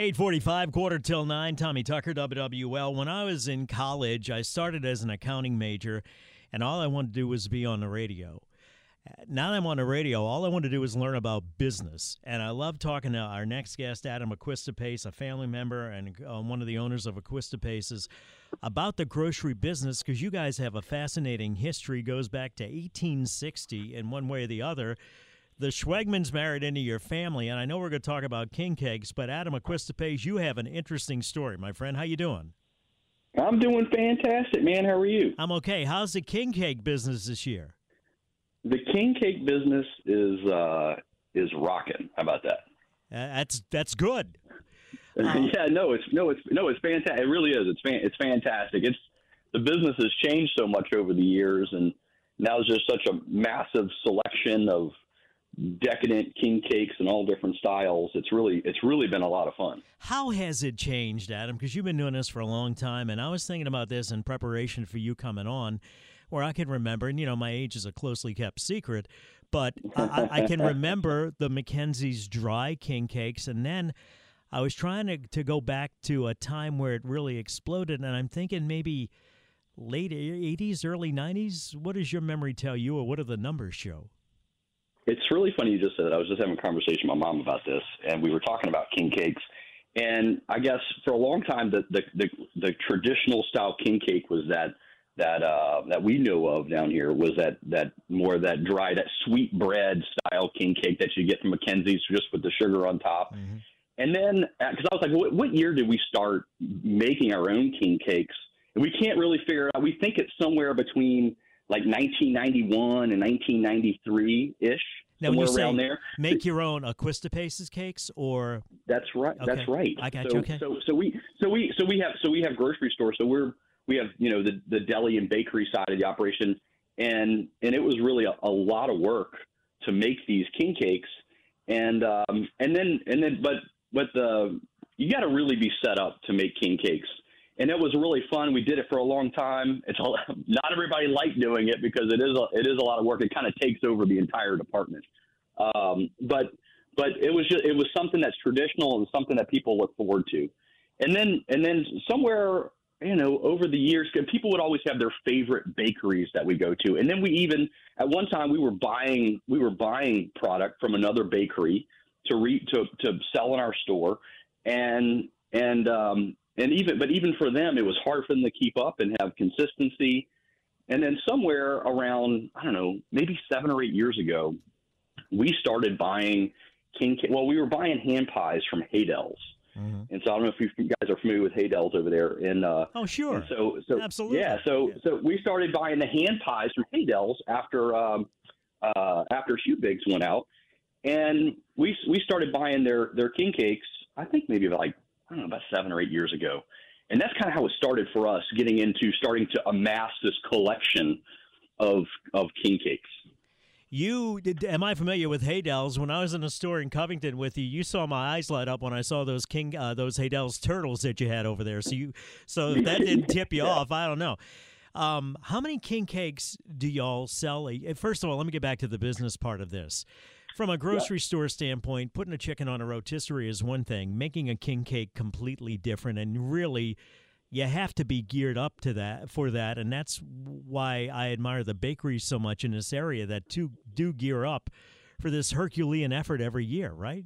845, quarter till 9, Tommy Tucker, WWL. When I was in college, I started as an accounting major, and all I wanted to do was be on the radio. Now that I'm on the radio, all I want to do is learn about business. And I love talking to our next guest, Adam Pace, a family member and uh, one of the owners of Paces, about the grocery business because you guys have a fascinating history, goes back to 1860 in one way or the other the Schwegmanns married into your family, and I know we're going to talk about king cakes, but Adam Acquistapace, you have an interesting story, my friend. How you doing? I'm doing fantastic, man. How are you? I'm okay. How's the king cake business this year? The king cake business is uh, is rocking. How about that? Uh, that's that's good. Um, yeah, no, it's no, it's no, it's fantastic. It really is. It's fan, it's fantastic. It's the business has changed so much over the years, and now there's just such a massive selection of decadent king cakes and all different styles. It's really it's really been a lot of fun. How has it changed, Adam? Because you've been doing this for a long time, and I was thinking about this in preparation for you coming on, where I can remember, and you know, my age is a closely kept secret, but I, I can remember the McKenzie's dry king cakes, and then. I was trying to, to go back to a time where it really exploded, and I'm thinking maybe late 80s, early 90s. What does your memory tell you, or what do the numbers show? It's really funny you just said that. I was just having a conversation with my mom about this, and we were talking about king cakes. And I guess for a long time, the the the, the traditional style king cake was that that uh, that we know of down here was that that more that dry, that sweet bread style king cake that you get from McKenzie's, just with the sugar on top. Mm-hmm. And then, because uh, I was like, what, what year did we start making our own king cakes? And we can't really figure it out. We think it's somewhere between like 1991 and 1993 ish. Now, when you say there. make your own Acquistapace's cakes, or that's right, okay. that's right. I got so, you. Okay. So, so we, so we, so we have, so we have grocery stores. So we're, we have, you know, the the deli and bakery side of the operation, and and it was really a, a lot of work to make these king cakes, and um, and then and then, but but the you got to really be set up to make king cakes and it was really fun. We did it for a long time. It's a, not everybody liked doing it because it is a, it is a lot of work. It kind of takes over the entire department. Um, but but it was just it was something that's traditional and something that people look forward to. And then and then somewhere you know over the years, people would always have their favorite bakeries that we go to. And then we even at one time we were buying we were buying product from another bakery to re, to to sell in our store. And and um, and even but even for them, it was hard for them to keep up and have consistency. And then somewhere around I don't know, maybe seven or eight years ago, we started buying king. Well, we were buying hand pies from Haydel's. Mm-hmm. And so I don't know if you guys are familiar with Haydel's over there. And uh, oh, sure. so, so absolutely. Yeah. So, yeah. so we started buying the hand pies from Haydel's after um, uh, after Hubig's went out, and we we started buying their their king cakes. I think maybe like I don't know, about seven or eight years ago. And that's kind of how it started for us, getting into starting to amass this collection of of king cakes. You did, am I familiar with Haydel's? When I was in a store in Covington with you, you saw my eyes light up when I saw those king uh, those Haydel's turtles that you had over there. So you so if that didn't tip you yeah. off, I don't know. Um, how many king cakes do y'all sell? First of all, let me get back to the business part of this. From a grocery yeah. store standpoint, putting a chicken on a rotisserie is one thing. Making a king cake completely different and really you have to be geared up to that for that, and that's why I admire the bakeries so much in this area that do do gear up for this Herculean effort every year, right?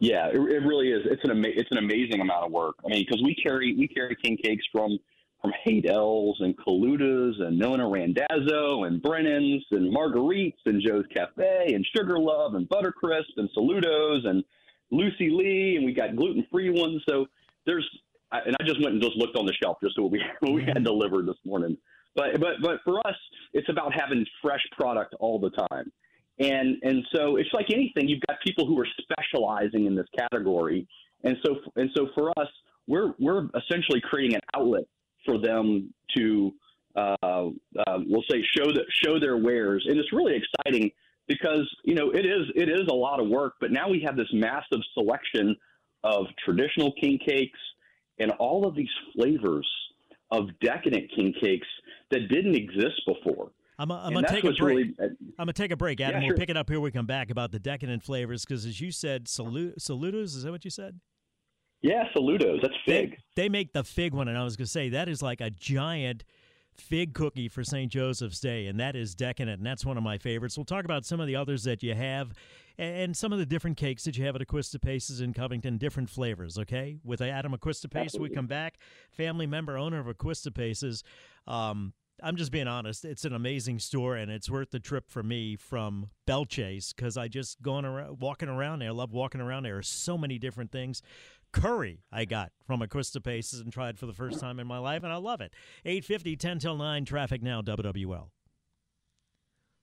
Yeah, it, it really is. It's an ama- it's an amazing amount of work. I mean, because we carry we carry king cakes from from Haydel's and Caluda's and Nonna Randazzo and Brennan's and Marguerite's and Joe's Cafe and Sugar Love and Buttercrisp and Saludos and Lucy Lee and we got gluten free ones. So there's and I just went and just looked on the shelf just what we what we had delivered this morning. But but but for us, it's about having fresh product all the time. And and so it's like anything. You've got people who are specializing in this category, and so and so for us, we're we're essentially creating an outlet for them to uh, uh, we'll say show that show their wares, and it's really exciting because you know it is it is a lot of work, but now we have this massive selection of traditional king cakes and all of these flavors of decadent king cakes that didn't exist before. I'm, I'm gonna take a break. Really, uh, I'm gonna take a break, Adam. Yeah, sure. We'll pick it up here. We come back about the decadent flavors because, as you said, salut- saludos. Is that what you said? Yeah, saludos. That's fig. They, they make the fig one, and I was gonna say that is like a giant fig cookie for St. Joseph's Day, and that is decadent, and that's one of my favorites. We'll talk about some of the others that you have and some of the different cakes that you have at Acquistapace's in Covington, different flavors, okay? With Adam Acquistapace, we come back, family member, owner of Acquistapace's. Um, I'm just being honest. It's an amazing store, and it's worth the trip for me from Belle Chasse because I just going around, walking around there. I love walking around there. There's so many different things curry I got from Acquistapace's and tried for the first time in my life, and I love it. 850, 10 till 9, traffic now, WWL.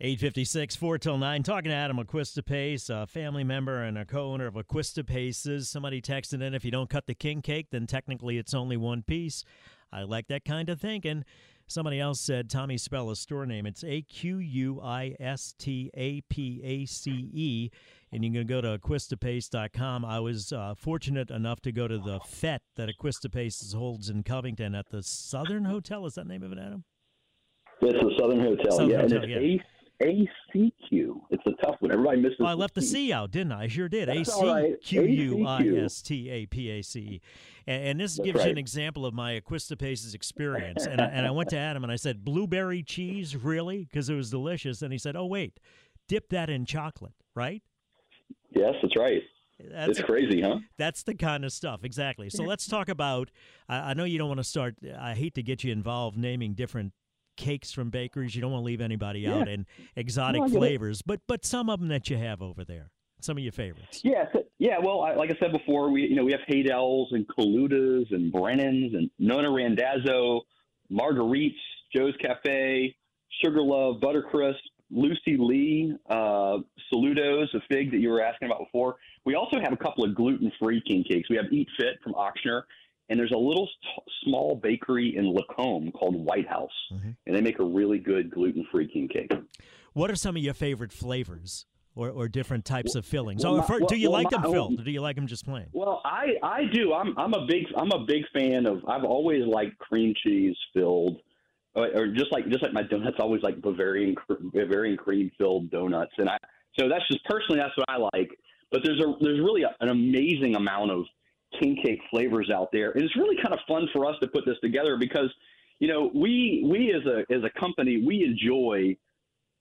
856, 4 till 9. Talking to Adam Acquistapace, a family member and a co owner of Acquistapace's. Somebody texted in if you don't cut the king cake, then technically it's only one piece. I like that kind of thinking. Somebody else said, Tommy, spell a store name. It's A Q U I S T A P A C E. And you can go to Acquistapace.com. I was uh, fortunate enough to go to the FET that Acquistapace's holds in Covington at the Southern Hotel. Is that the name of it, Adam? It's the Southern Hotel. Southern yeah, Hotel, yeah. ACQ. It's a tough one. Everybody misses. Well, I left the C out, didn't I? I sure did. A C Q U I S T A P A C E. And this That's gives right. you an example of my Acquistapace's experience. and, I, and I went to Adam and I said, "Blueberry cheese, really?" Because it was delicious. And he said, "Oh wait, dip that in chocolate, right?" Yes, that's right. That's it's crazy, huh? That's the kind of stuff, exactly. So let's talk about. I, I know you don't want to start. I hate to get you involved naming different cakes from bakeries. You don't want to leave anybody yeah. out, and exotic no, flavors, but but some of them that you have over there. Some of your favorites. Yeah, so, yeah. Well, I, like I said before, we you know we have Haydel's and Caluda's and Brennan's and Nonna Randazzo, Marguerite's, Joe's Cafe, Sugar Love, Buttercrisp, Lucy Lee, uh, Saludos, a fig that you were asking about before. We also have a couple of gluten-free king cakes. We have Eat Fit from Ochsner, and there's a little t- small bakery in Lacombe called White House, mm-hmm. and they make a really good gluten-free king cake. What are some of your favorite flavors? Or, or different types of fillings. Well, oh, for, well, do you well, like them filled, or do you like them just plain? Well, I, I do. I'm I'm a big I'm a big fan of. I've always liked cream cheese filled, or, or just like just like my donuts. Always like Bavarian Bavarian cream filled donuts, and I so that's just personally that's what I like. But there's a there's really a, an amazing amount of king cake flavors out there. And it's really kind of fun for us to put this together because, you know, we we as a as a company we enjoy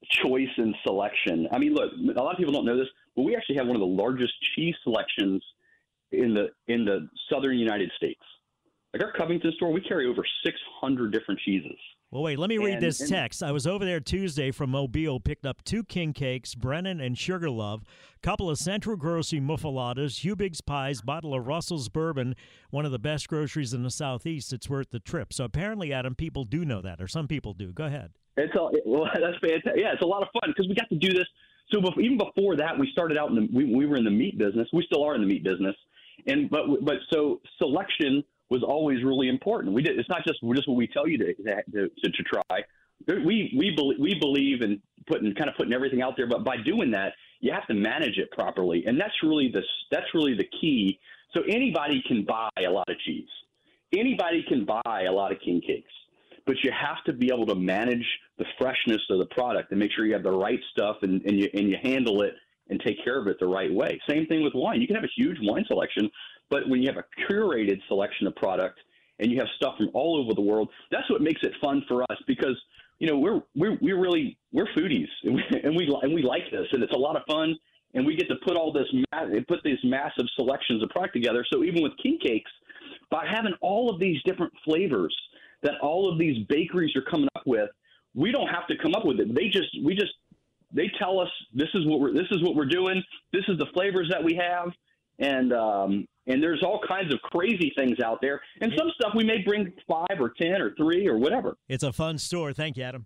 choice and selection. I mean, look, a lot of people don't know this, but we actually have one of the largest cheese selections in the in the southern United States. Like our Covington store, we carry over 600 different cheeses. Well, wait, let me read and, this and, text. I was over there Tuesday from Mobile, picked up two king cakes, Brennan and Sugar Love, couple of Central Grocery muffulettas, Hubig's pies, bottle of Russell's bourbon, one of the best groceries in the Southeast. It's worth the trip. So apparently, Adam, people do know that, or some people do. Go ahead. It's all, well, that's fantastic. Yeah, it's a lot of fun because we got to do this. So before, even before that, we started out in the we, we were in the meat business. We still are in the meat business, And but but so selection was always really important. We did. It's not just just what we tell you to to, to, to try. We we believe we believe in putting kind of putting everything out there, but by doing that, you have to manage it properly, and that's really the that's really the key. So anybody can buy a lot of cheese. Anybody can buy a lot of king cakes, but you have to be able to manage the freshness of the product and make sure you have the right stuff and, and you and you handle it and take care of it the right way. Same thing with wine. You can have a huge wine selection, but when you have a curated selection of product and you have stuff from all over the world, that's what makes it fun for us because you know we're we're we're really we're foodies and we and we, and we like this and it's a lot of fun and we get to put all this put these massive selections of product together. So even with king cakes, by having all of these different flavors that all of these bakeries are coming up with, we don't have to come up with it. They just we just they tell us this is what we're this is what we're doing. This is the flavors that we have, and um, and there's all kinds of crazy things out there. And some stuff we may bring five or ten or three or whatever. It's a fun store. Thank you, Adam.